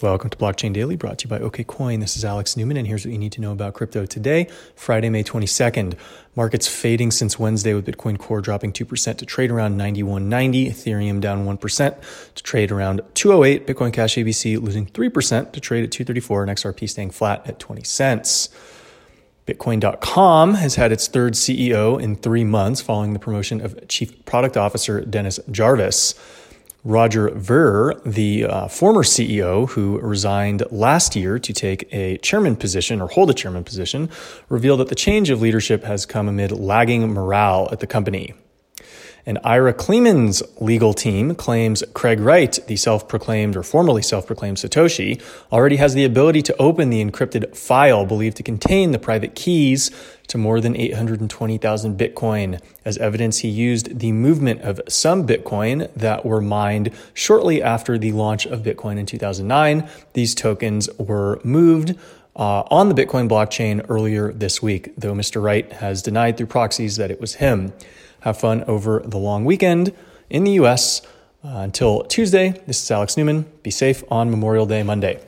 Welcome to Blockchain Daily, brought to you by OKCoin. This is Alex Newman, and here's what you need to know about crypto today, Friday, May 22nd. Markets fading since Wednesday, with Bitcoin Core dropping 2% to trade around 91.90, Ethereum down 1% to trade around 208, Bitcoin Cash ABC losing 3% to trade at 234, and XRP staying flat at 20 cents. Bitcoin.com has had its third CEO in three months following the promotion of Chief Product Officer Dennis Jarvis. Roger Ver, the uh, former CEO who resigned last year to take a chairman position or hold a chairman position, revealed that the change of leadership has come amid lagging morale at the company. And Ira Kleiman's legal team claims Craig Wright, the self proclaimed or formerly self proclaimed Satoshi, already has the ability to open the encrypted file believed to contain the private keys to more than 820,000 Bitcoin. As evidence, he used the movement of some Bitcoin that were mined shortly after the launch of Bitcoin in 2009. These tokens were moved uh, on the Bitcoin blockchain earlier this week, though Mr. Wright has denied through proxies that it was him. Have fun over the long weekend in the US. Uh, until Tuesday, this is Alex Newman. Be safe on Memorial Day Monday.